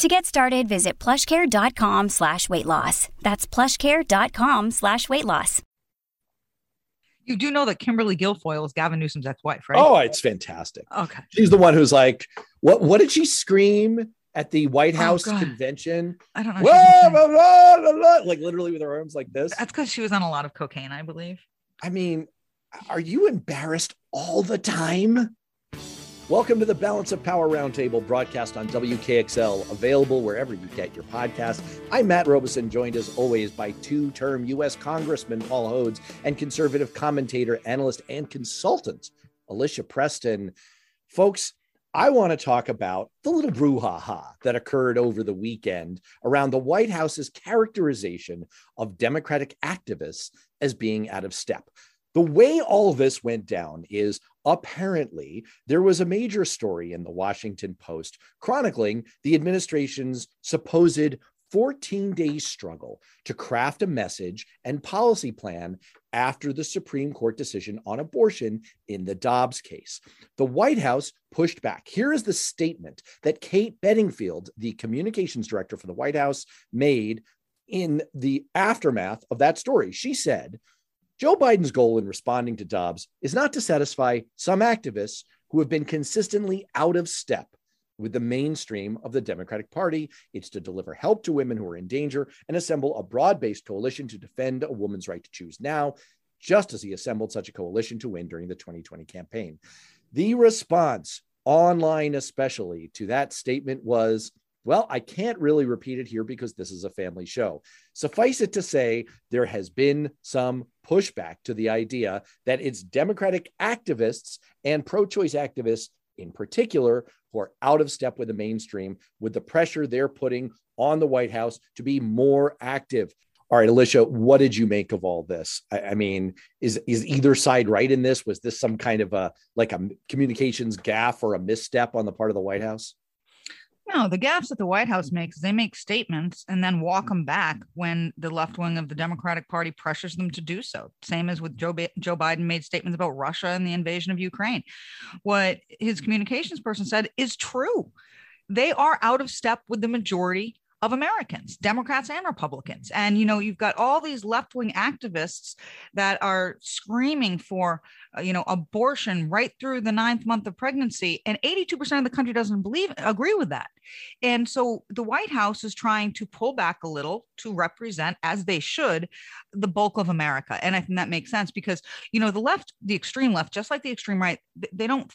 To get started, visit plushcare.com slash weight loss. That's plushcare.com slash weight loss. You do know that Kimberly Guilfoyle is Gavin Newsom's ex-wife, right? Oh, it's fantastic. Okay. She's the one who's like, what what did she scream at the White Oh, House God. convention? I don't know. Whoa, blah, blah, blah, blah, like literally with her arms like this. That's because she was on a lot of cocaine, I believe. I mean, are you embarrassed all the time? Welcome to the Balance of Power Roundtable broadcast on WKXL, available wherever you get your podcasts. I'm Matt Robison, joined as always by two term U.S. Congressman Paul Hodes and conservative commentator, analyst, and consultant Alicia Preston. Folks, I want to talk about the little brouhaha that occurred over the weekend around the White House's characterization of Democratic activists as being out of step. The way all this went down is apparently there was a major story in the Washington Post chronicling the administration's supposed 14 day struggle to craft a message and policy plan after the Supreme Court decision on abortion in the Dobbs case. The White House pushed back. Here is the statement that Kate Bedingfield, the communications director for the White House, made in the aftermath of that story. She said, Joe Biden's goal in responding to Dobbs is not to satisfy some activists who have been consistently out of step with the mainstream of the Democratic Party. It's to deliver help to women who are in danger and assemble a broad based coalition to defend a woman's right to choose now, just as he assembled such a coalition to win during the 2020 campaign. The response, online especially, to that statement was well, I can't really repeat it here because this is a family show. Suffice it to say, there has been some pushback to the idea that it's Democratic activists and pro choice activists in particular who are out of step with the mainstream with the pressure they're putting on the White House to be more active. All right, Alicia, what did you make of all this? I, I mean, is is either side right in this? Was this some kind of a like a communications gaffe or a misstep on the part of the White House? No, the gaps that the White House makes, they make statements and then walk them back when the left wing of the Democratic Party pressures them to do so. Same as with Joe, Ba- Joe Biden made statements about Russia and the invasion of Ukraine. What his communications person said is true. They are out of step with the majority of Americans, Democrats and Republicans. And, you know, you've got all these left wing activists that are screaming for, uh, you know, abortion right through the ninth month of pregnancy. And 82% of the country doesn't believe, agree with that. And so the White House is trying to pull back a little to represent, as they should, the bulk of America. And I think that makes sense because, you know, the left, the extreme left, just like the extreme right, they don't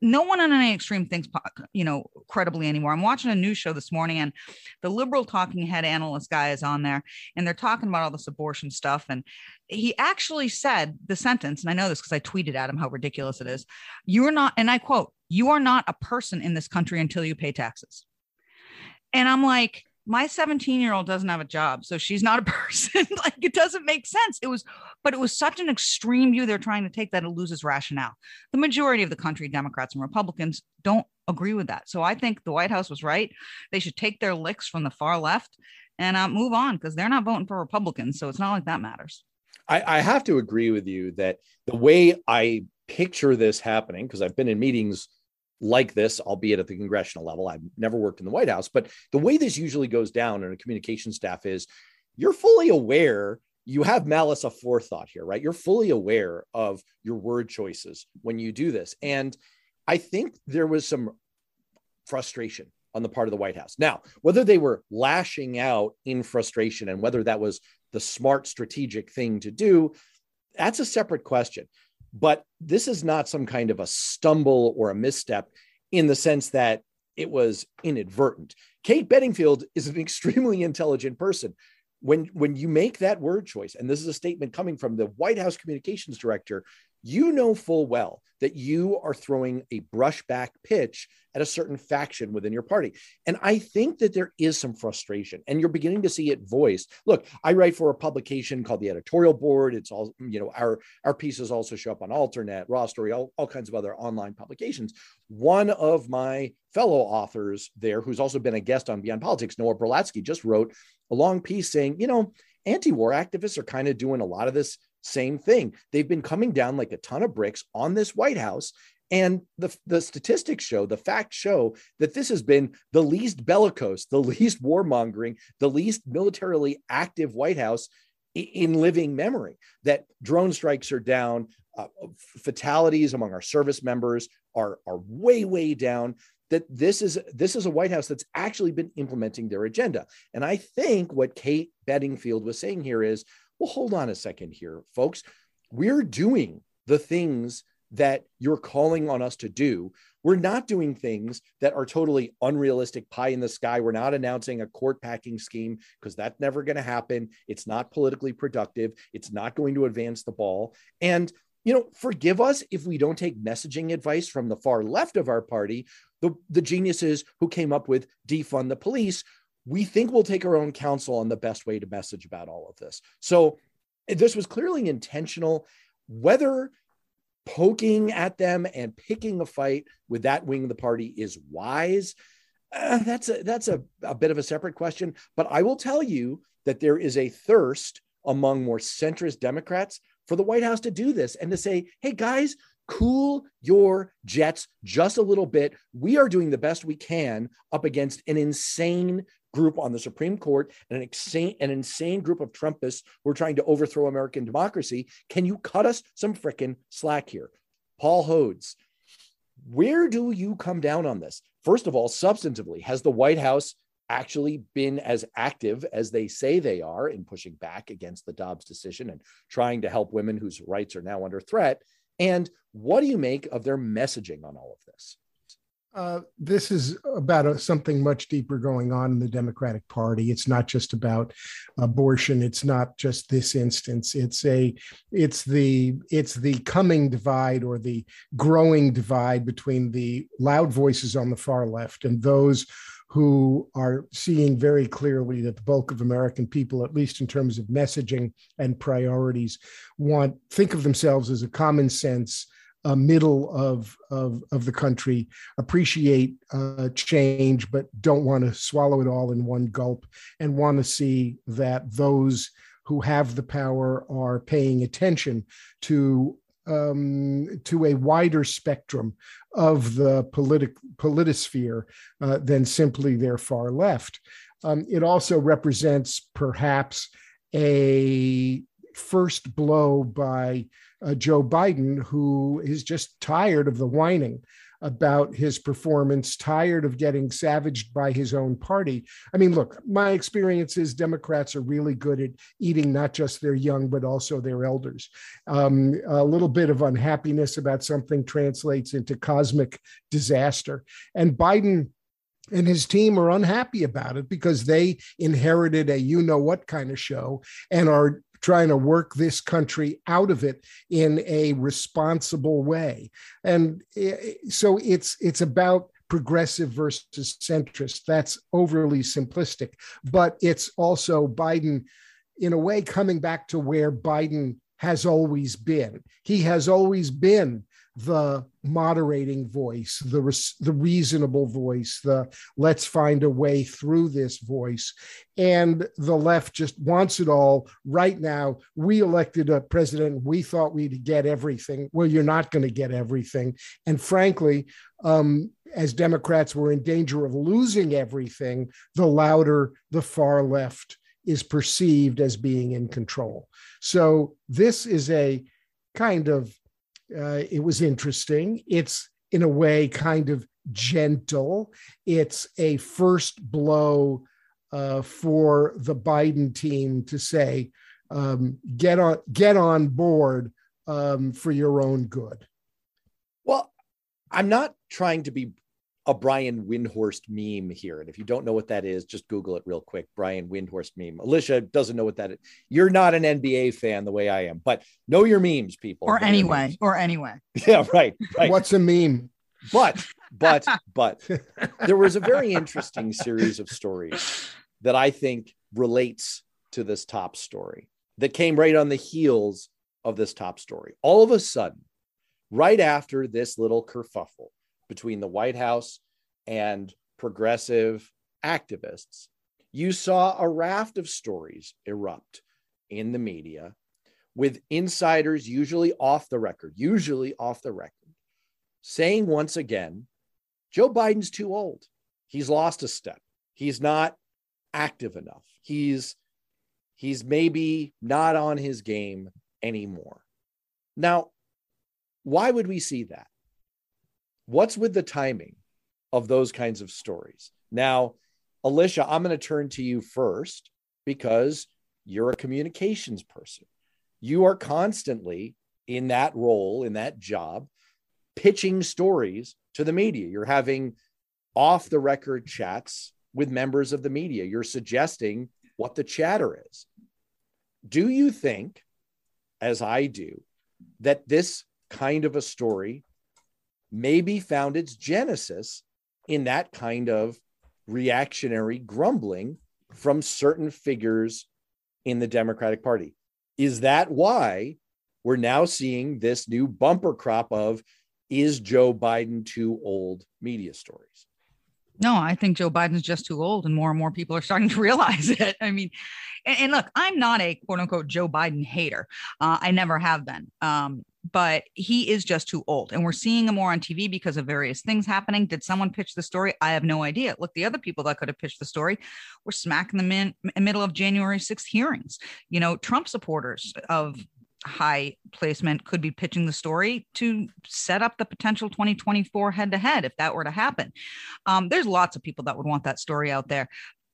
no one on any extreme thinks you know credibly anymore. I'm watching a news show this morning and the liberal talking head analyst guy is on there and they're talking about all this abortion stuff. And he actually said the sentence and i know this because i tweeted at him how ridiculous it is you are not and i quote you are not a person in this country until you pay taxes. And i'm like my 17 year old doesn't have a job so she's not a person like it doesn't make sense. It was but it was such an extreme view they're trying to take that it loses rationale. The majority of the country democrats and republicans don't agree with that. So i think the white house was right. They should take their licks from the far left and uh, move on because they're not voting for republicans so it's not like that matters. I, I have to agree with you that the way I picture this happening, because I've been in meetings like this, albeit at the congressional level, I've never worked in the White House, but the way this usually goes down in a communication staff is you're fully aware you have malice aforethought here, right? You're fully aware of your word choices when you do this. And I think there was some frustration on the part of the White House. Now, whether they were lashing out in frustration and whether that was the smart strategic thing to do, that's a separate question. But this is not some kind of a stumble or a misstep in the sense that it was inadvertent. Kate Bedingfield is an extremely intelligent person. when when you make that word choice and this is a statement coming from the white house communications director you know full well that you are throwing a brushback pitch at a certain faction within your party. And I think that there is some frustration and you're beginning to see it voiced. Look, I write for a publication called the editorial board. It's all, you know, our, our pieces also show up on Alternet, Raw Story, all, all kinds of other online publications. One of my fellow authors there, who's also been a guest on Beyond Politics, Noah Berlatsky, just wrote a long piece saying, you know, anti-war activists are kind of doing a lot of this same thing. They've been coming down like a ton of bricks on this White House. And the, the statistics show, the facts show that this has been the least bellicose, the least warmongering, the least militarily active White House in living memory. That drone strikes are down, uh, fatalities among our service members are, are way, way down. That this is this is a White House that's actually been implementing their agenda. And I think what Kate Bedingfield was saying here is well, hold on a second here, folks. We're doing the things that you're calling on us to do. We're not doing things that are totally unrealistic, pie in the sky. We're not announcing a court packing scheme because that's never going to happen. It's not politically productive. It's not going to advance the ball. And, you know, forgive us if we don't take messaging advice from the far left of our party, the, the geniuses who came up with defund the police, we think we'll take our own counsel on the best way to message about all of this. So this was clearly intentional. Whether poking at them and picking a fight with that wing of the party is wise, uh, that's a that's a, a bit of a separate question. But I will tell you that there is a thirst among more centrist Democrats for the White House to do this and to say, hey guys, cool your jets just a little bit. We are doing the best we can up against an insane group on the Supreme Court and an insane, an insane group of Trumpists who are trying to overthrow American democracy. Can you cut us some frickin' slack here? Paul Hodes, where do you come down on this? First of all, substantively, has the White House actually been as active as they say they are in pushing back against the Dobbs decision and trying to help women whose rights are now under threat? And what do you make of their messaging on all of this? Uh, this is about a, something much deeper going on in the Democratic Party. It's not just about abortion. It's not just this instance. It's a, it's the, it's the coming divide or the growing divide between the loud voices on the far left and those who are seeing very clearly that the bulk of American people, at least in terms of messaging and priorities, want think of themselves as a common sense uh, middle of, of, of the country appreciate uh, change, but don't want to swallow it all in one gulp and want to see that those who have the power are paying attention to um, to a wider spectrum of the politic politosphere uh, than simply their far left. Um, it also represents perhaps a first blow by uh, Joe Biden, who is just tired of the whining about his performance, tired of getting savaged by his own party. I mean, look, my experience is Democrats are really good at eating not just their young, but also their elders. Um, a little bit of unhappiness about something translates into cosmic disaster. And Biden and his team are unhappy about it because they inherited a you know what kind of show and are trying to work this country out of it in a responsible way. And eh, so it's it's about progressive versus centrist. That's overly simplistic but it's also biden in a way coming back to where biden has always been. He has always been the moderating voice, the, res- the reasonable voice, the let's find a way through this voice. And the left just wants it all right now. We elected a president. We thought we'd get everything. Well, you're not going to get everything. And frankly, um, as Democrats were in danger of losing everything, the louder the far left is perceived as being in control. So this is a kind of uh, it was interesting. It's in a way kind of gentle. It's a first blow uh, for the Biden team to say, um, "Get on, get on board um, for your own good." Well, I'm not trying to be a Brian Windhorst meme here. And if you don't know what that is, just Google it real quick. Brian Windhorst meme. Alicia doesn't know what that is. You're not an NBA fan the way I am, but know your memes, people. Or anyway, or anyway. Yeah, right, right. What's a meme? But, but, but there was a very interesting series of stories that I think relates to this top story that came right on the heels of this top story. All of a sudden, right after this little kerfuffle between the White House and progressive activists, you saw a raft of stories erupt in the media with insiders, usually off the record, usually off the record, saying once again, Joe Biden's too old. He's lost a step. He's not active enough. He's he's maybe not on his game anymore. Now, why would we see that? What's with the timing of those kinds of stories? Now, Alicia, I'm going to turn to you first because you're a communications person. You are constantly in that role, in that job, pitching stories to the media. You're having off the record chats with members of the media. You're suggesting what the chatter is. Do you think, as I do, that this kind of a story maybe found its genesis in that kind of reactionary grumbling from certain figures in the Democratic Party. Is that why we're now seeing this new bumper crop of is Joe Biden too old media stories? No, I think Joe Biden's just too old, and more and more people are starting to realize it. I mean, and, look, I'm not a quote unquote Joe Biden hater. Uh, I never have been. Um, but he is just too old. And we're seeing him more on TV because of various things happening. Did someone pitch the story? I have no idea. Look, the other people that could have pitched the story were smack in the min- middle of January 6th hearings. You know, Trump supporters of high placement could be pitching the story to set up the potential 2024 head to head if that were to happen. Um, there's lots of people that would want that story out there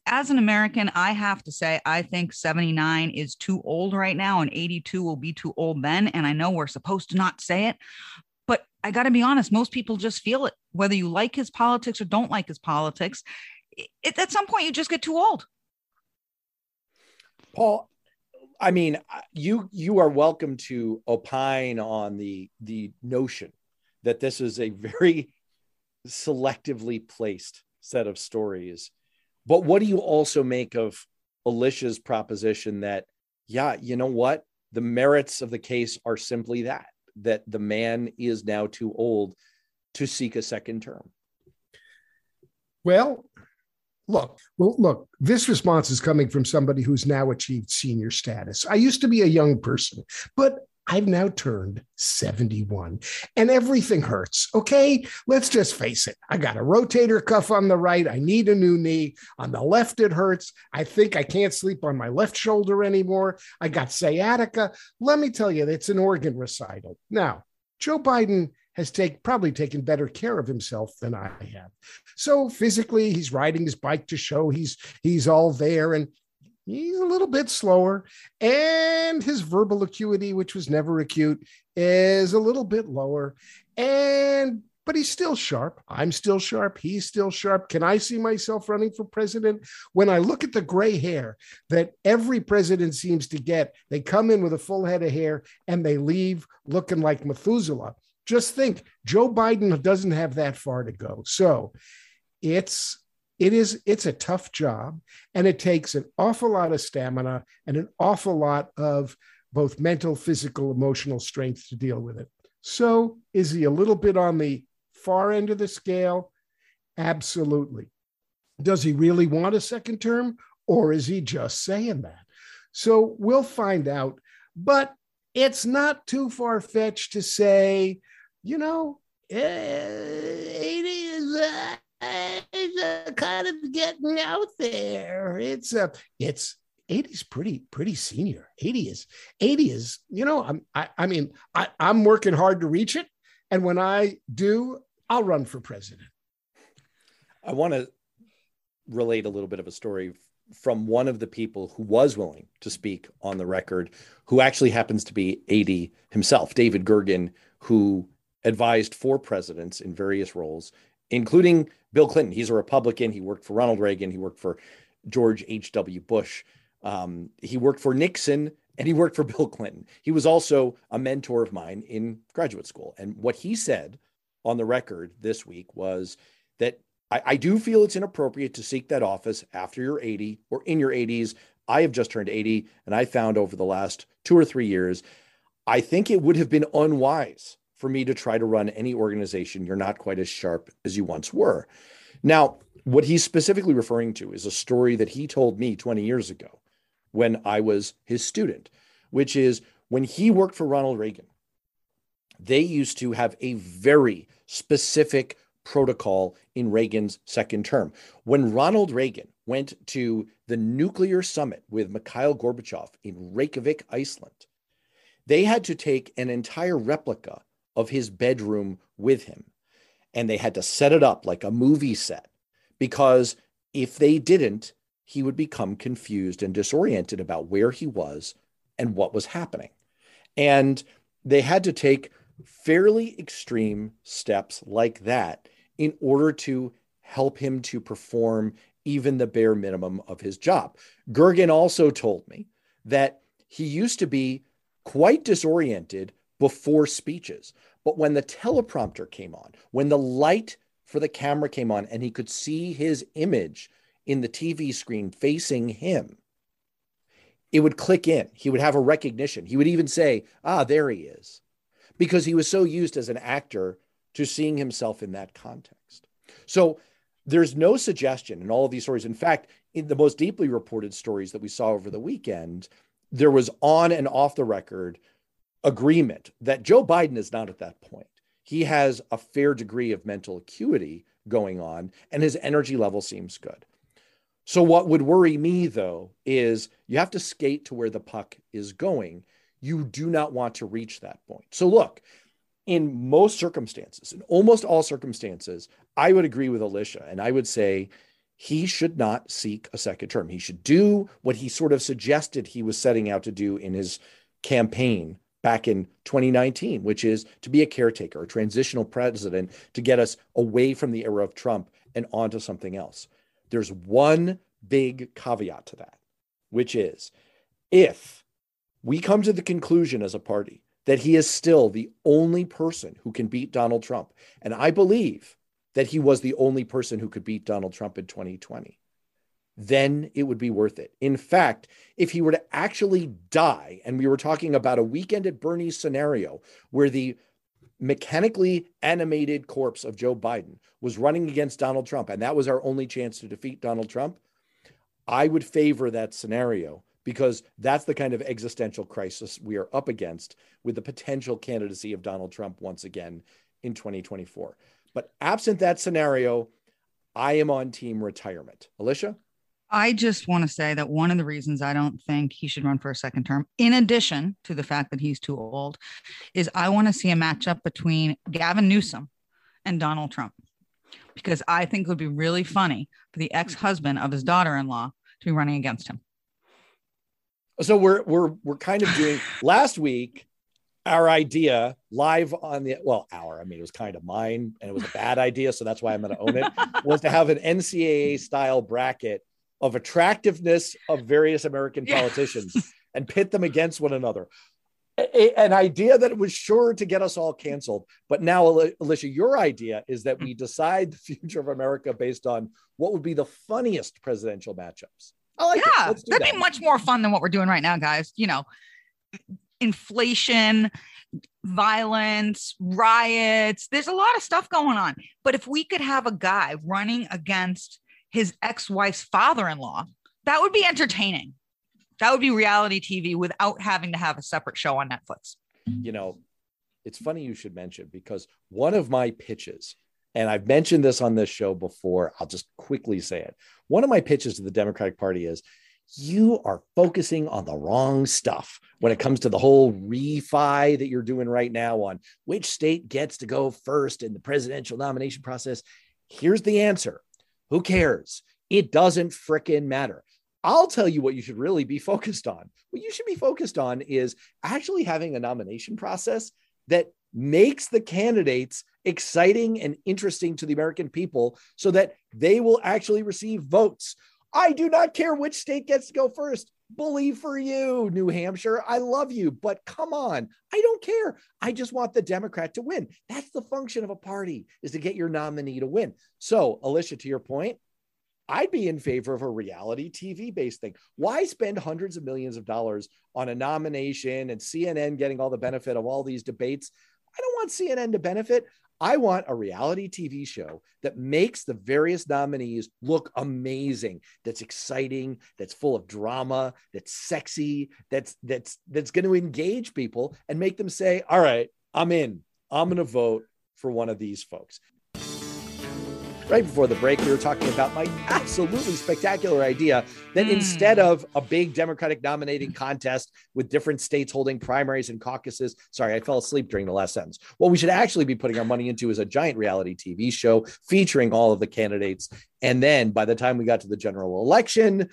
as an American, I have to say, I think 79 is too old right now, and 82 will be too old then. And I know we're supposed to not say it, but I got to be honest, most people just feel it, whether you like his politics or don't like his politics. It, at some point, you just get too old. Paul, I mean, you you are welcome to opine on the the notion that this is a very selectively placed set of stories but what do you also make of Alicia's proposition that, yeah, you know what? The merits of the case are simply that, that the man is now too old to seek a second term. Well, look, well, look, this response is coming from somebody who's now achieved senior status. I used to be a young person, but I've now turned 71 and everything hurts. Okay. Let's just face it. I got a rotator cuff on the right. I need a new knee. On the left, it hurts. I think I can't sleep on my left shoulder anymore. I got sciatica. Let me tell you, it's an organ recital. Now, Joe Biden has take, probably taken better care of himself than I have. So physically, he's riding his bike to show he's he's all there. And he's a little bit slower and his verbal acuity which was never acute is a little bit lower and but he's still sharp. I'm still sharp. He's still sharp. Can i see myself running for president? When i look at the gray hair that every president seems to get they come in with a full head of hair and they leave looking like methuselah. Just think joe biden doesn't have that far to go. So it's it is it's a tough job and it takes an awful lot of stamina and an awful lot of both mental physical emotional strength to deal with it. So is he a little bit on the far end of the scale? Absolutely. Does he really want a second term or is he just saying that? So we'll find out but it's not too far fetched to say you know eh, it is uh, kind of getting out there. It's a, it's 80's pretty pretty senior. 80 is 80 is you know I'm I, I mean I, I'm working hard to reach it, and when I do, I'll run for president. I want to relate a little bit of a story from one of the people who was willing to speak on the record, who actually happens to be 80 himself, David Gergen, who advised four presidents in various roles including Bill Clinton. He's a Republican. He worked for Ronald Reagan. He worked for George H.W. Bush. Um, he worked for Nixon and he worked for Bill Clinton. He was also a mentor of mine in graduate school. And what he said on the record this week was that I, I, do feel it's inappropriate to seek that office after you're 80 or in your 80s. I have just turned 80, and I found over the last two or three years, I think it would have been unwise for me to try to run any organization you're not quite as sharp as you once were. Now, what he's specifically referring to is a story that he told me 20 years ago when I was his student, which is when he worked for Ronald Reagan, they used to have a very specific protocol in Reagan's second term. When Ronald Reagan went to the nuclear summit with Mikhail Gorbachev in Reykjavik, Iceland, they had to take an entire replica of his bedroom with him. And they had to set it up like a movie set because if they didn't, he would become confused and disoriented about where he was and what was happening. And they had to take fairly extreme steps like that in order to help him to perform even the bare minimum of his job. Gergen also told me that he used to be quite disoriented before speeches. But when the teleprompter came on, when the light for the camera came on and he could see his image in the TV screen facing him, it would click in. He would have a recognition. He would even say, Ah, there he is, because he was so used as an actor to seeing himself in that context. So there's no suggestion in all of these stories. In fact, in the most deeply reported stories that we saw over the weekend, there was on and off the record agreement that Joe Biden is not at that point. He has a fair degree of mental acuity going on, and his energy level seems good. So, what would worry me though is you have to skate to where the puck is going. You do not want to reach that point. So, look, in most circumstances, in almost all circumstances, I would agree with Alicia, and I would say he should not seek a second term. He should do what he sort of suggested he was setting out to do in his campaign back in 2019, which is to be a caretaker, a transitional president to get us away from the era of Trump and onto something else. There's one big caveat to that, which is if we come to the conclusion as a party that he is still the only person who can beat Donald Trump, and I believe that he was the only person who could beat Donald Trump in 2020 then it would be worth it. In fact, if he were to actually die, and we were talking about a weekend at Bernie's scenario where the mechanically animated corpse of Joe Biden was running against Donald Trump, and that was our only chance to defeat Donald Trump, I would favor that scenario because that's the kind of existential crisis we are up against with the potential candidacy of Donald Trump once again in 2024. But absent that scenario, I am on team retirement. Alicia? I just want to say that one of the reasons I don't think he should run for a second term, in addition to the fact that he's too old, is I want to see a matchup between Gavin Newsom and Donald Trump. Because I think it would be really funny for the ex husband of his daughter in law to be running against him. So we're we're we're kind of doing last week our idea live on the well our i mean it was kind of mine and it was a bad idea so that's why i'm going to own it was to have an ncaa style bracket of attractiveness of various American politicians and pit them against one another. A, an idea that was sure to get us all canceled. But now, Alicia, your idea is that we decide the future of America based on what would be the funniest presidential matchups. I Like yeah, that'd that. be much more fun than what we're doing right now, guys. You know, inflation, violence, riots. There's a lot of stuff going on. But if we could have a guy running against his ex-wife's father-in-law that would be entertaining. That would be reality tv without having to have a separate show on netflix. You know it's funny you should mention because one of my pitches and i've mentioned this on this show before i'll just quickly say it. One of my pitches to the democratic party is you are focusing on the wrong stuff when it comes to the whole refi that you're doing right now on which state gets to go first in the presidential nomination process. Here's the answer who cares? It doesn't fricking matter. I'll tell you what you should really be focused on. What you should be focused on is actually having a nomination process that makes the candidates exciting and interesting to the American people so that they will actually receive votes. I do not care which state gets to go first. Bully for you, New Hampshire. I love you, but come on. I don't care. I just want the Democrat to win. That's the function of a party is to get your nominee to win. So, Alicia, to your point, I'd be in favor of a reality TV based thing. Why spend hundreds of millions of dollars on a nomination and CNN getting all the benefit of all these debates? I don't want CNN to benefit. I want a reality TV show that makes the various nominees look amazing, that's exciting, that's full of drama, that's sexy, that's that's that's going to engage people and make them say, "All right, I'm in. I'm going to vote for one of these folks." Right before the break, we were talking about my absolutely spectacular idea that mm. instead of a big Democratic nominating contest with different states holding primaries and caucuses, sorry, I fell asleep during the last sentence. What we should actually be putting our money into is a giant reality TV show featuring all of the candidates. And then by the time we got to the general election,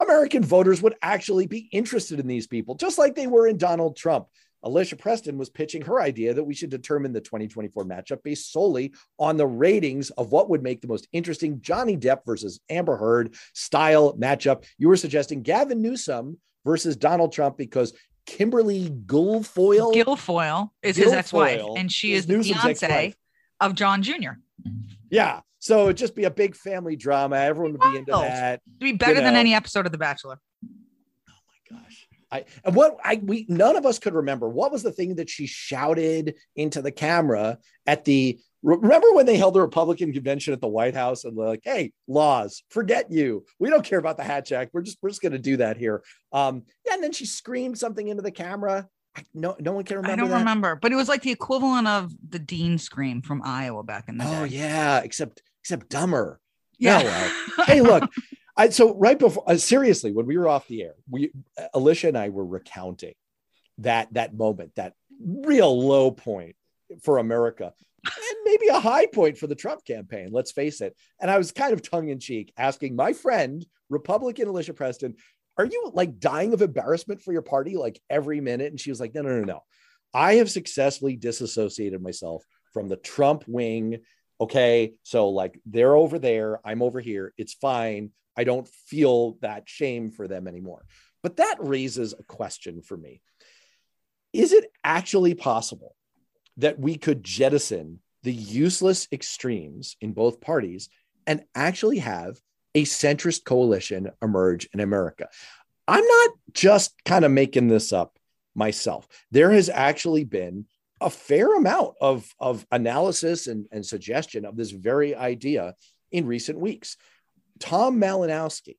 American voters would actually be interested in these people, just like they were in Donald Trump. Alicia Preston was pitching her idea that we should determine the 2024 matchup based solely on the ratings of what would make the most interesting Johnny Depp versus Amber Heard style matchup. You were suggesting Gavin Newsom versus Donald Trump because Kimberly Guilfoyle Guilfoyle is Guilfoyle his ex-wife, and she is, is the fiance of John Jr. Yeah. So it'd just be a big family drama. Everyone would be into that. It'd be better you know. than any episode of The Bachelor. Oh my gosh. I and what I we none of us could remember what was the thing that she shouted into the camera at the remember when they held the Republican convention at the White House and they're like, hey, laws, forget you. We don't care about the Hatch Act. We're just we're just gonna do that here. Um, yeah, and then she screamed something into the camera. No, no one can remember. I don't that. remember, but it was like the equivalent of the Dean scream from Iowa back in the oh, day. Oh yeah, except except dumber. Yeah. well. hey, look, I, so right before, uh, seriously, when we were off the air, we Alicia and I were recounting that that moment, that real low point for America, and maybe a high point for the Trump campaign. Let's face it. And I was kind of tongue in cheek asking my friend, Republican Alicia Preston, "Are you like dying of embarrassment for your party like every minute?" And she was like, "No, no, no, no. I have successfully disassociated myself from the Trump wing." Okay, so like they're over there, I'm over here. It's fine. I don't feel that shame for them anymore. But that raises a question for me. Is it actually possible that we could jettison the useless extremes in both parties and actually have a centrist coalition emerge in America? I'm not just kind of making this up myself. There has actually been a fair amount of, of analysis and, and suggestion of this very idea in recent weeks. Tom Malinowski,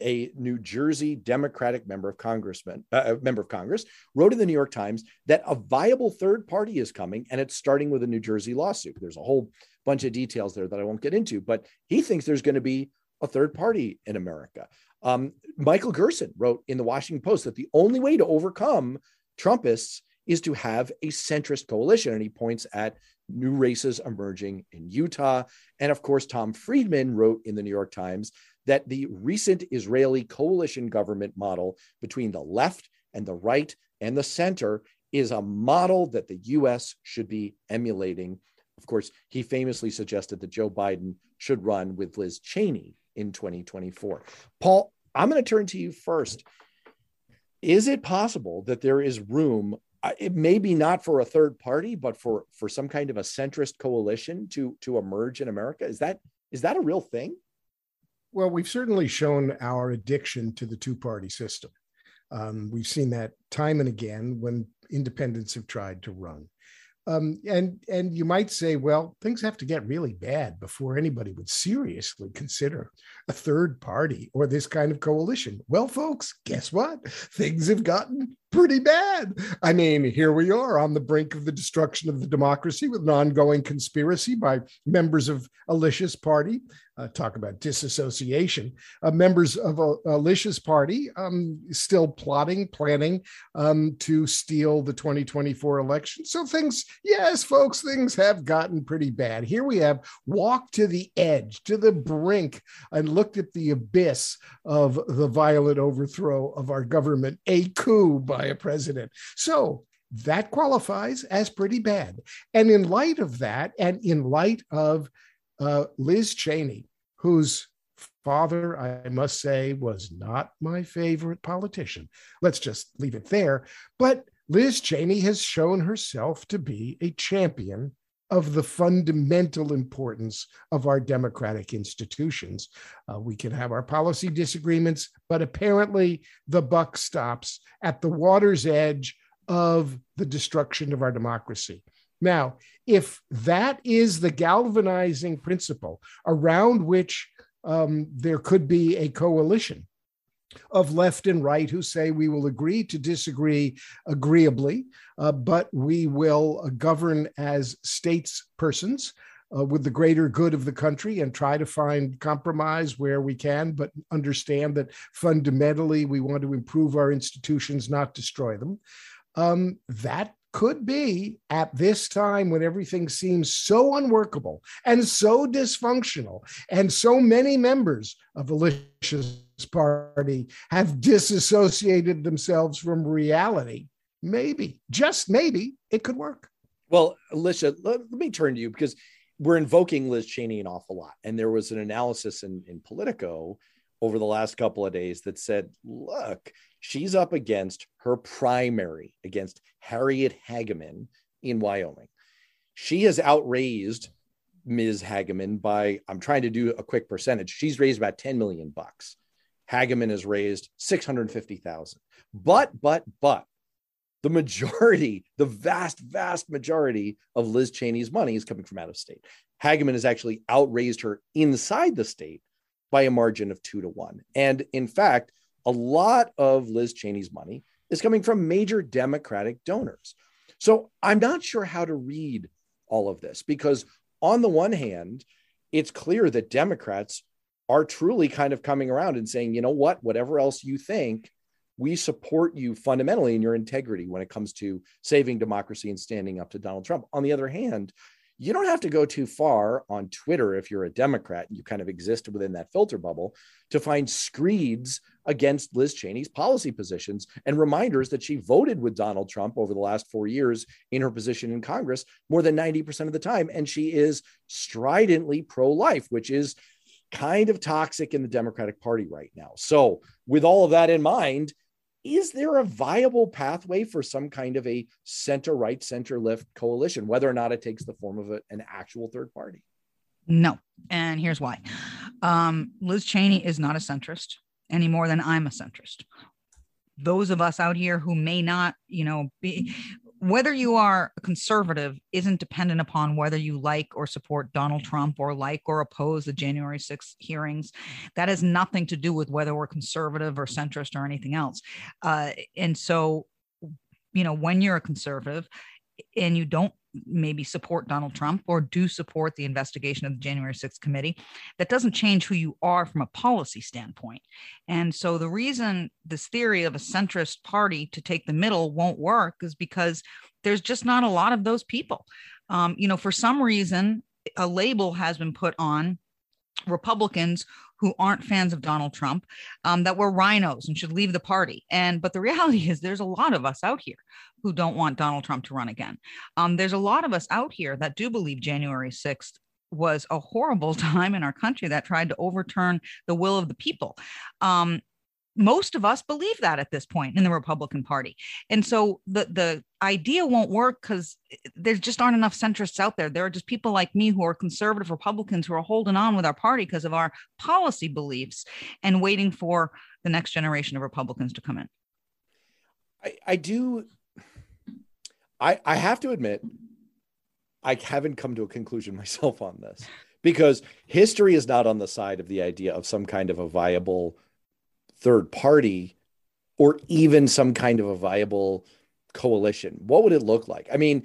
a New Jersey Democratic member of Congressman, uh, member of Congress, wrote in the New York Times that a viable third party is coming, and it's starting with a New Jersey lawsuit. There's a whole bunch of details there that I won't get into, but he thinks there's going to be a third party in America. Um, Michael Gerson wrote in the Washington Post that the only way to overcome Trumpists is to have a centrist coalition, and he points at new races emerging in Utah. And of course, Tom Friedman wrote in the New York Times that the recent Israeli coalition government model between the left and the right and the center is a model that the US should be emulating. Of course, he famously suggested that Joe Biden should run with Liz Cheney in 2024. Paul, I'm going to turn to you first. Is it possible that there is room it may be not for a third party, but for for some kind of a centrist coalition to to emerge in America. Is that is that a real thing? Well, we've certainly shown our addiction to the two party system. Um, we've seen that time and again when independents have tried to run. Um, and and you might say, well, things have to get really bad before anybody would seriously consider a third party or this kind of coalition. Well, folks, guess what? Things have gotten pretty bad. I mean, here we are on the brink of the destruction of the democracy with an ongoing conspiracy by members of Alicia's party. Uh, talk about disassociation. Uh, members of uh, Alicia's party um, still plotting, planning um, to steal the 2024 election. So things, yes, folks, things have gotten pretty bad. Here we have walked to the edge, to the brink, and looked at the abyss of the violent overthrow of our government, a coup by a president. So that qualifies as pretty bad. And in light of that, and in light of uh, Liz Cheney, whose father, I must say, was not my favorite politician. Let's just leave it there. But Liz Cheney has shown herself to be a champion of the fundamental importance of our democratic institutions. Uh, we can have our policy disagreements, but apparently the buck stops at the water's edge of the destruction of our democracy. Now, if that is the galvanizing principle around which um, there could be a coalition of left and right who say we will agree to disagree agreeably, uh, but we will uh, govern as states persons. Uh, with the greater good of the country and try to find compromise where we can, but understand that fundamentally we want to improve our institutions, not destroy them. Um, that could be at this time when everything seems so unworkable and so dysfunctional, and so many members of Alicia's party have disassociated themselves from reality. Maybe, just maybe, it could work. Well, Alicia, let, let me turn to you because we're invoking Liz Cheney an awful lot. And there was an analysis in, in Politico over the last couple of days that said, look, she's up against her primary against Harriet Hageman in Wyoming. She has outraised Ms. Hageman by, I'm trying to do a quick percentage. She's raised about 10 million bucks. Hageman has raised 650,000. But, but, but the majority, the vast, vast majority of Liz Cheney's money is coming from out of state. Hageman has actually outraised her inside the state by a margin of two to one. And in fact, a lot of Liz Cheney's money is coming from major Democratic donors. So I'm not sure how to read all of this because, on the one hand, it's clear that Democrats are truly kind of coming around and saying, you know what, whatever else you think, we support you fundamentally in your integrity when it comes to saving democracy and standing up to Donald Trump. On the other hand, you don't have to go too far on Twitter if you're a Democrat and you kind of exist within that filter bubble to find screeds against Liz Cheney's policy positions and reminders that she voted with Donald Trump over the last four years in her position in Congress more than 90% of the time. And she is stridently pro life, which is kind of toxic in the Democratic Party right now. So, with all of that in mind, is there a viable pathway for some kind of a center right, center left coalition, whether or not it takes the form of a, an actual third party? No. And here's why um, Liz Cheney is not a centrist any more than I'm a centrist. Those of us out here who may not, you know, be whether you are a conservative isn't dependent upon whether you like or support Donald Trump or like or oppose the January 6th hearings. That has nothing to do with whether we're conservative or centrist or anything else. Uh, and so, you know, when you're a conservative and you don't maybe support Donald Trump or do support the investigation of the January 6th committee, that doesn't change who you are from a policy standpoint. And so the reason this theory of a centrist party to take the middle won't work is because there's just not a lot of those people. Um, you know, for some reason, a label has been put on Republicans who aren't fans of Donald Trump um, that we're RINOs and should leave the party. And but the reality is, there's a lot of us out here who don't want Donald Trump to run again. Um, there's a lot of us out here that do believe January 6th was a horrible time in our country that tried to overturn the will of the people. Um, most of us believe that at this point in the Republican Party. And so the the idea won't work because there just aren't enough centrists out there. There are just people like me who are conservative Republicans who are holding on with our party because of our policy beliefs and waiting for the next generation of Republicans to come in. I, I do I, I have to admit, I haven't come to a conclusion myself on this because history is not on the side of the idea of some kind of a viable third party or even some kind of a viable coalition. What would it look like? I mean,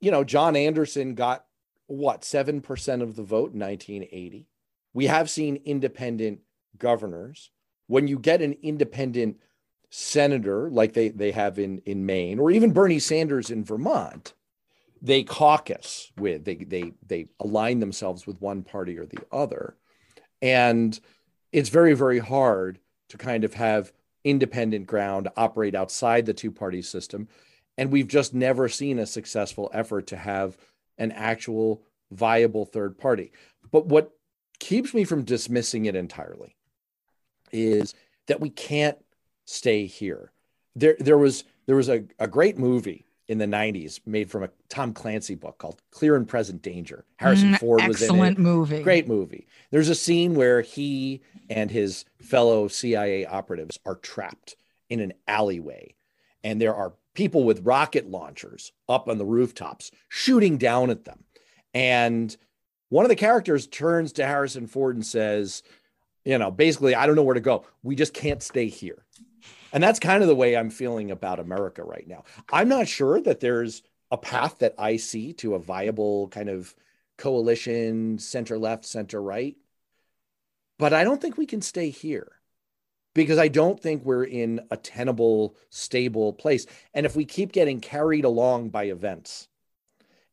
you know, John Anderson got what, 7% of the vote in 1980. We have seen independent governors. When you get an independent senator like they, they have in, in Maine, or even Bernie Sanders in Vermont, they caucus with, they, they, they align themselves with one party or the other. And it's very, very hard to kind of have independent ground operate outside the two party system. And we've just never seen a successful effort to have an actual viable third party. But what keeps me from dismissing it entirely is that we can't stay here. There, there was there was a, a great movie in the 90s made from a Tom Clancy book called Clear and Present Danger. Harrison mm, Ford was in it. Excellent movie. Great movie. There's a scene where he and his fellow CIA operatives are trapped in an alleyway and there are people with rocket launchers up on the rooftops shooting down at them. And one of the characters turns to Harrison Ford and says, you know, basically, I don't know where to go. We just can't stay here. And that's kind of the way I'm feeling about America right now. I'm not sure that there's a path that I see to a viable kind of coalition, center left, center right. But I don't think we can stay here because I don't think we're in a tenable, stable place. And if we keep getting carried along by events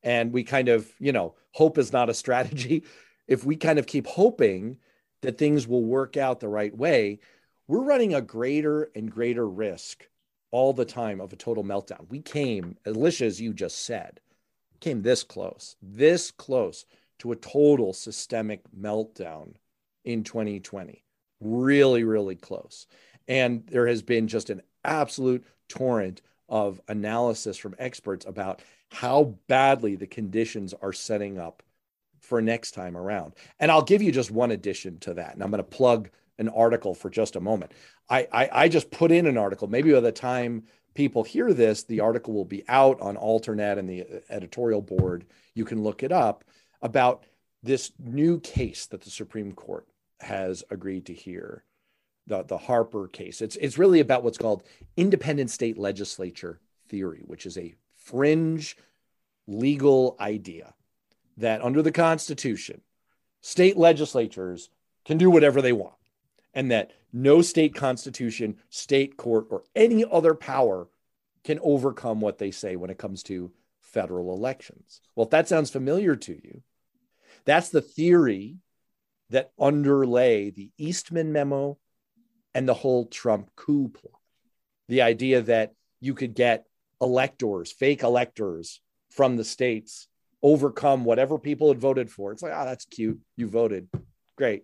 and we kind of, you know, hope is not a strategy, if we kind of keep hoping that things will work out the right way, we're running a greater and greater risk all the time of a total meltdown. We came, Alicia, as you just said, came this close, this close to a total systemic meltdown in 2020. Really, really close. And there has been just an absolute torrent of analysis from experts about how badly the conditions are setting up for next time around. And I'll give you just one addition to that. And I'm going to plug an article for just a moment. I, I, I just put in an article. Maybe by the time people hear this, the article will be out on Alternet and the uh, editorial board. You can look it up about this new case that the Supreme Court has agreed to hear, the, the Harper case. It's, it's really about what's called independent state legislature theory, which is a fringe legal idea that under the Constitution, state legislatures can do whatever they want and that no state constitution, state court, or any other power can overcome what they say when it comes to federal elections. Well, if that sounds familiar to you, that's the theory that underlay the Eastman memo and the whole Trump coup plot. The idea that you could get electors, fake electors from the states, overcome whatever people had voted for. It's like, oh, that's cute. You voted. Great.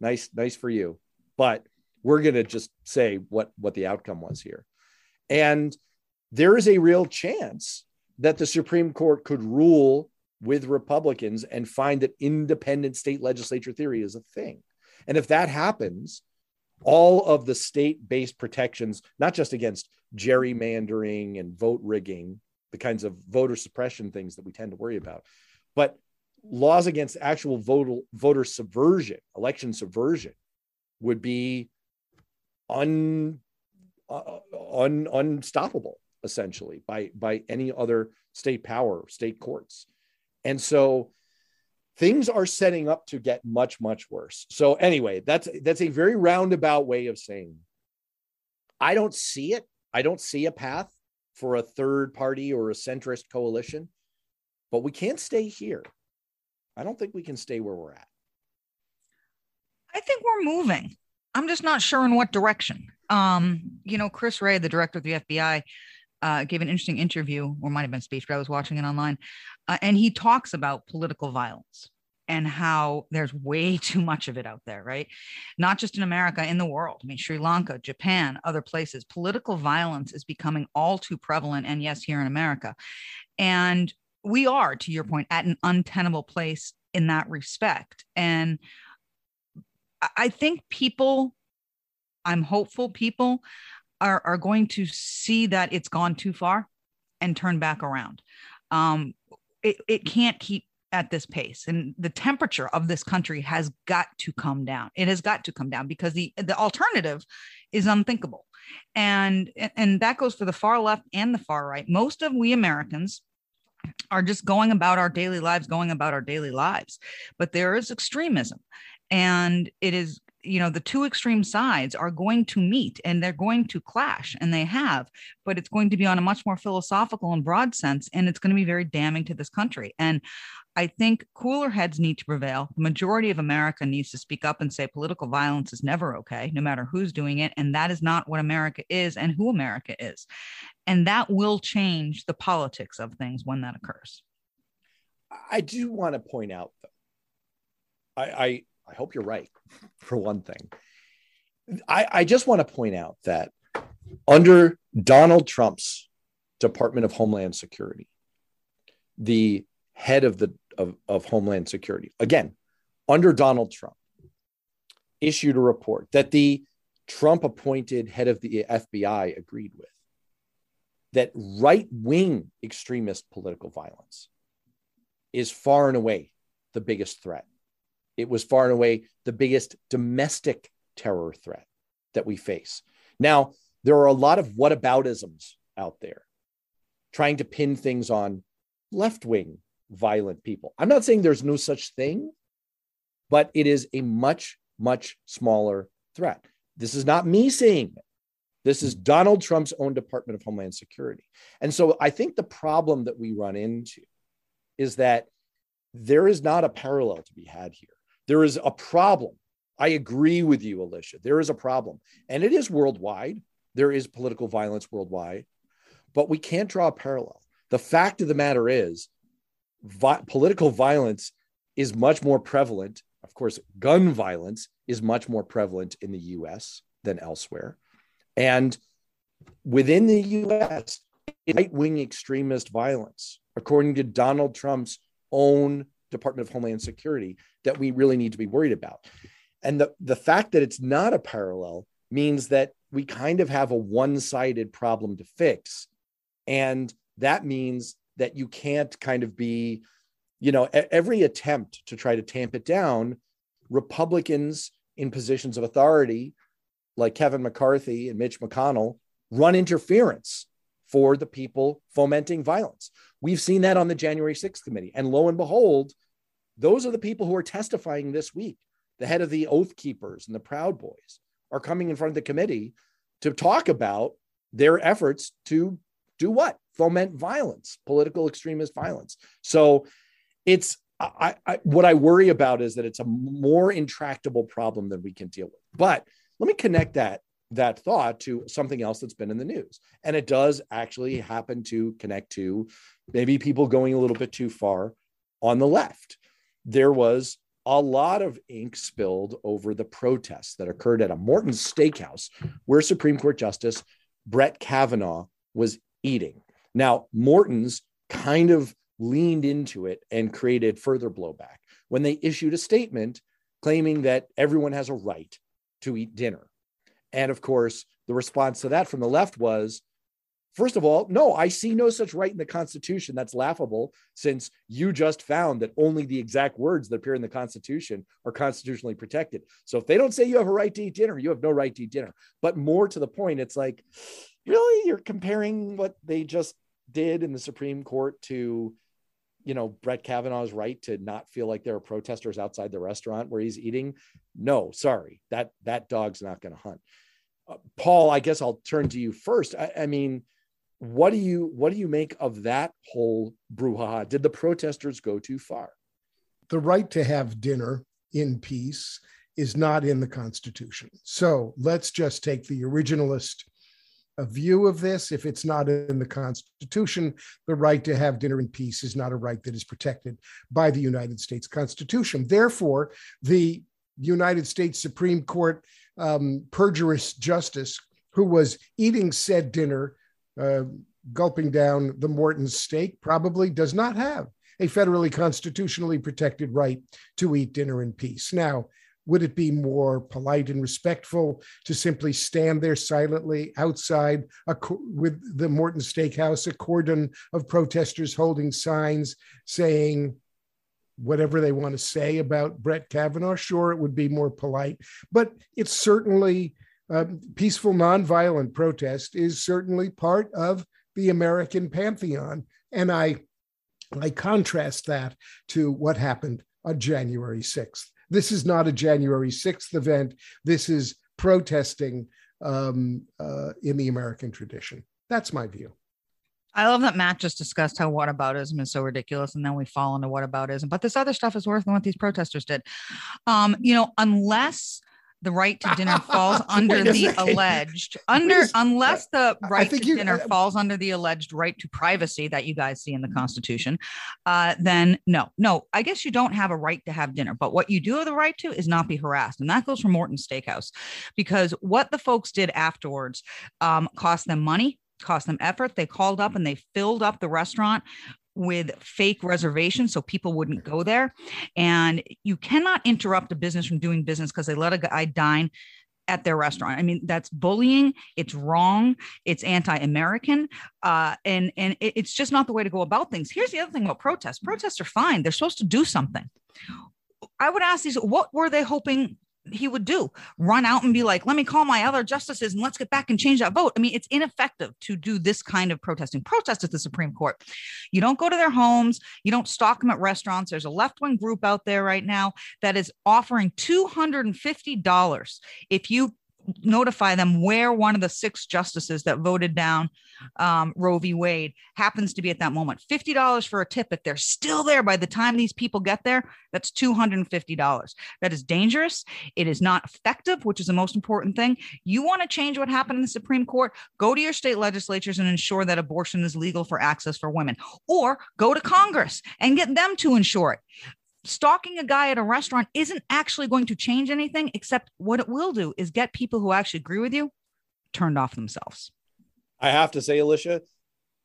Nice, nice for you but we're going to just say what what the outcome was here. And there is a real chance that the supreme court could rule with republicans and find that independent state legislature theory is a thing. And if that happens all of the state-based protections not just against gerrymandering and vote rigging the kinds of voter suppression things that we tend to worry about but laws against actual voter voter subversion election subversion would be un, uh, un unstoppable essentially by by any other state power, state courts. And so things are setting up to get much much worse. So anyway, that's that's a very roundabout way of saying I don't see it. I don't see a path for a third party or a centrist coalition, but we can't stay here. I don't think we can stay where we're at. I think we're moving. I'm just not sure in what direction. Um, you know, Chris Wray, the director of the FBI, uh, gave an interesting interview, or might have been speech, but I was watching it online, uh, and he talks about political violence and how there's way too much of it out there, right? Not just in America, in the world. I mean, Sri Lanka, Japan, other places. Political violence is becoming all too prevalent, and yes, here in America. And we are, to your point, at an untenable place in that respect. And I think people, I'm hopeful people are, are going to see that it's gone too far and turn back around. Um, it, it can't keep at this pace. And the temperature of this country has got to come down. It has got to come down because the the alternative is unthinkable. And and that goes for the far left and the far right. Most of we americans are just going about our daily lives going about our daily lives. But there is extremism and it is you know the two extreme sides are going to meet and they're going to clash and they have but it's going to be on a much more philosophical and broad sense and it's going to be very damning to this country. And i think cooler heads need to prevail. The majority of america needs to speak up and say political violence is never okay no matter who's doing it and that is not what america is and who america is. And that will change the politics of things when that occurs. I do want to point out though I, I hope you're right, for one thing. I, I just want to point out that under Donald Trump's Department of Homeland Security, the head of the of, of Homeland Security, again, under Donald Trump, issued a report that the Trump appointed head of the FBI agreed with that right wing extremist political violence is far and away the biggest threat it was far and away the biggest domestic terror threat that we face. Now, there are a lot of whataboutisms out there trying to pin things on left wing violent people. I'm not saying there's no such thing, but it is a much, much smaller threat. This is not me saying it. This is Donald Trump's own Department of Homeland Security. And so I think the problem that we run into is that there is not a parallel to be had here. There is a problem. I agree with you, Alicia. There is a problem, and it is worldwide. There is political violence worldwide, but we can't draw a parallel. The fact of the matter is, vi- political violence is much more prevalent. Of course, gun violence is much more prevalent in the US than elsewhere. And within the US, right wing extremist violence, according to Donald Trump's own Department of Homeland Security that we really need to be worried about. And the, the fact that it's not a parallel means that we kind of have a one sided problem to fix. And that means that you can't kind of be, you know, every attempt to try to tamp it down, Republicans in positions of authority like Kevin McCarthy and Mitch McConnell run interference for the people fomenting violence. We've seen that on the January 6th committee. And lo and behold, those are the people who are testifying this week. The head of the Oath Keepers and the Proud Boys are coming in front of the committee to talk about their efforts to do what? Foment violence, political extremist violence. So it's I, I, what I worry about is that it's a more intractable problem than we can deal with. But let me connect that that thought to something else that's been in the news. And it does actually happen to connect to maybe people going a little bit too far on the left. There was a lot of ink spilled over the protests that occurred at a Morton's Steakhouse where Supreme Court Justice Brett Kavanaugh was eating. Now, Morton's kind of leaned into it and created further blowback when they issued a statement claiming that everyone has a right to eat dinner. And of course, the response to that from the left was First of all, no, I see no such right in the Constitution. That's laughable since you just found that only the exact words that appear in the Constitution are constitutionally protected. So if they don't say you have a right to eat dinner, you have no right to eat dinner. But more to the point, it's like, really, you're comparing what they just did in the Supreme Court to, you know, Brett Kavanaugh's right to not feel like there are protesters outside the restaurant where he's eating. No, sorry, that that dog's not going to hunt. Uh, Paul, I guess I'll turn to you first. I, I mean, what do you what do you make of that whole brouhaha? Did the protesters go too far? The right to have dinner in peace is not in the Constitution. So let's just take the originalist view of this. If it's not in the Constitution, the right to have dinner in peace is not a right that is protected by the United States Constitution. Therefore, the United States Supreme Court um, perjurious justice who was eating said dinner uh, gulping down the Morton steak probably does not have a federally constitutionally protected right to eat dinner in peace. Now, would it be more polite and respectful to simply stand there silently outside a, with the Morton Steakhouse, a cordon of protesters holding signs saying whatever they want to say about Brett Kavanaugh? Sure, it would be more polite, but it's certainly uh, peaceful nonviolent protest is certainly part of the American pantheon. And I, I contrast that to what happened on January 6th. This is not a January 6th event. This is protesting um, uh, in the American tradition. That's my view. I love that Matt just discussed how whataboutism is so ridiculous, and then we fall into whataboutism. But this other stuff is worse than what these protesters did. Um, you know, unless the right to dinner falls under the second. alleged under Please. unless the right to you, dinner uh, falls under the alleged right to privacy that you guys see in the constitution uh, then no no i guess you don't have a right to have dinner but what you do have the right to is not be harassed and that goes for morton steakhouse because what the folks did afterwards um, cost them money cost them effort. They called up and they filled up the restaurant with fake reservations so people wouldn't go there. And you cannot interrupt a business from doing business because they let a guy dine at their restaurant. I mean, that's bullying. It's wrong. It's anti-American, uh, and and it's just not the way to go about things. Here's the other thing about protests. Protests are fine. They're supposed to do something. I would ask these: What were they hoping he would do run out and be like let me call my other justices and let's get back and change that vote. I mean it's ineffective to do this kind of protesting. Protest at the supreme court. You don't go to their homes. You don't stalk them at restaurants. There's a left-wing group out there right now that is offering $250 if you notify them where one of the six justices that voted down um, Roe v. Wade happens to be at that moment. $50 for a tip. If they're still there by the time these people get there, that's $250. That is dangerous. It is not effective, which is the most important thing. You want to change what happened in the Supreme Court? Go to your state legislatures and ensure that abortion is legal for access for women, or go to Congress and get them to ensure it stalking a guy at a restaurant isn't actually going to change anything, except what it will do is get people who actually agree with you turned off themselves. I have to say, Alicia,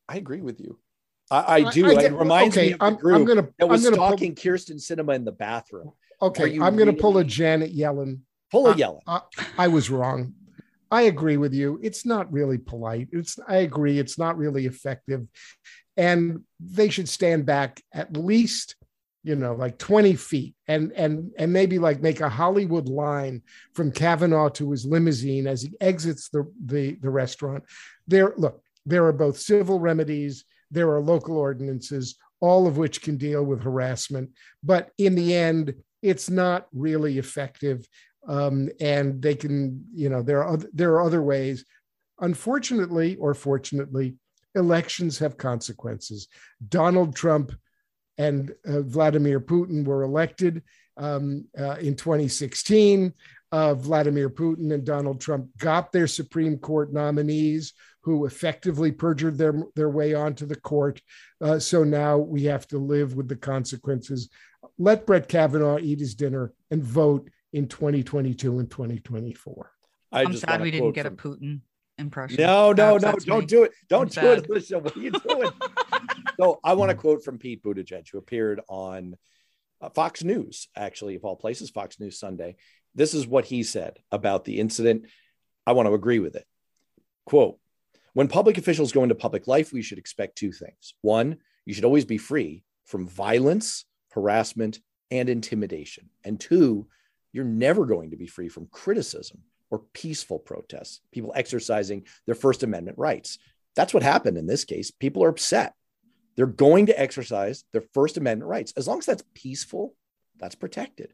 I agree with you. I, I do. I, I, it reminds okay, me of I'm, the group I'm gonna, that was I'm gonna stalking pull, Kyrsten Sinema in the bathroom. Okay, I'm going to pull a Janet Yellen. Pull a Yellen. I was wrong. I agree with you. It's not really polite. It's I agree. It's not really effective, and they should stand back at least you know like 20 feet and and and maybe like make a hollywood line from kavanaugh to his limousine as he exits the the, the restaurant. There look there are both civil remedies there are local ordinances all of which can deal with harassment. But in the end it's not really effective um, and they can you know there are other, there are other ways. Unfortunately or fortunately elections have consequences. Donald trump and uh, Vladimir Putin were elected um, uh, in 2016. Uh, Vladimir Putin and Donald Trump got their Supreme Court nominees who effectively perjured their, their way onto the court. Uh, so now we have to live with the consequences. Let Brett Kavanaugh eat his dinner and vote in 2022 and 2024. I am sad we didn't get from... a Putin impression. No, no, no, don't me. do it. Don't I'm do sad. it, Alicia. What are you doing? so I want to quote from Pete Buttigieg, who appeared on uh, Fox News, actually, of all places, Fox News Sunday. This is what he said about the incident. I want to agree with it. Quote, when public officials go into public life, we should expect two things. One, you should always be free from violence, harassment, and intimidation. And two, you're never going to be free from criticism or peaceful protests, people exercising their First Amendment rights. That's what happened in this case. People are upset. They're going to exercise their First Amendment rights. As long as that's peaceful, that's protected.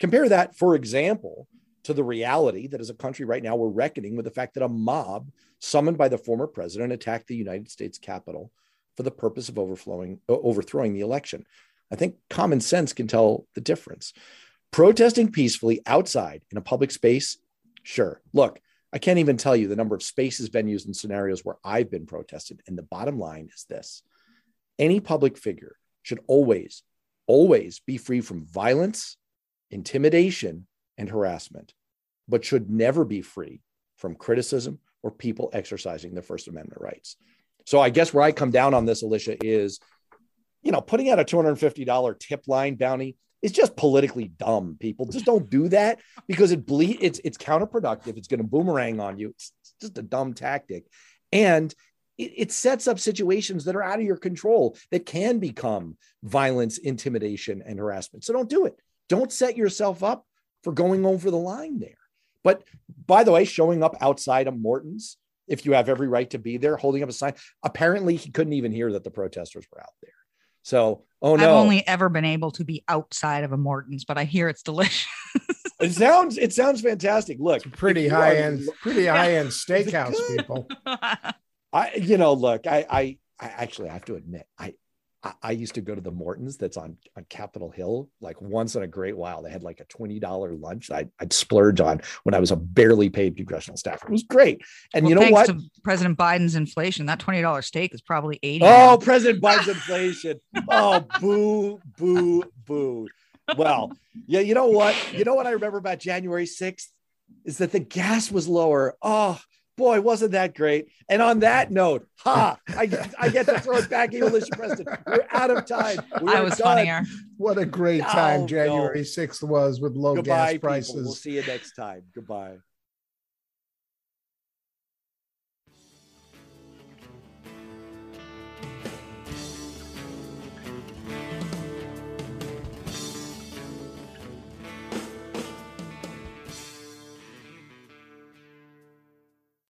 Compare that, for example, to the reality that as a country right now, we're reckoning with the fact that a mob summoned by the former president attacked the United States Capitol for the purpose of overflowing, overthrowing the election. I think common sense can tell the difference. Protesting peacefully outside in a public space Sure. Look, I can't even tell you the number of spaces, venues, and scenarios where I've been protested. And the bottom line is this any public figure should always, always be free from violence, intimidation, and harassment, but should never be free from criticism or people exercising their First Amendment rights. So I guess where I come down on this, Alicia, is you know, putting out a $250 tip line bounty is just politically dumb. People just don't do that because it bleed. It's it's counterproductive. It's going to boomerang on you. It's, it's just a dumb tactic, and it, it, sets up situations that are out of your control that can become violence, intimidation, and harassment. So don't do it. Don't set yourself up for going over the line there. But by the way, showing up outside of Morton's, if you have every right to be there, holding up a sign. Apparently, he couldn't even hear that the protesters were out there. So, oh no. I've only ever been able to be outside of a Morton's, but I hear it's delicious. it sounds it sounds fantastic. Look, pretty high are- end, pretty high end steakhouse people. I you know, look, I I I actually have to admit, I I, I used to go to the Mortons that's on on Capitol Hill like once in a great while. They had like a twenty dollar lunch I'd, I'd splurge on when I was a barely paid congressional staffer. It was great, and Well, you know thanks what? to President Biden's inflation, that twenty dollars steak is probably eighty. Oh. President Biden's inflation. Oh, boo, boo, boo. Well, yeah, you know what? You know what I remember about January 6th is that the gas was lower. Oh, boy, wasn't that great? And on that note, ha, I, get- I get to throw it back at you, Alicia Preston. We're out of time. We I was done. funnier. What a great time no. January 6th was with low Goodbye, gas people. prices. We'll see you next time. Goodbye.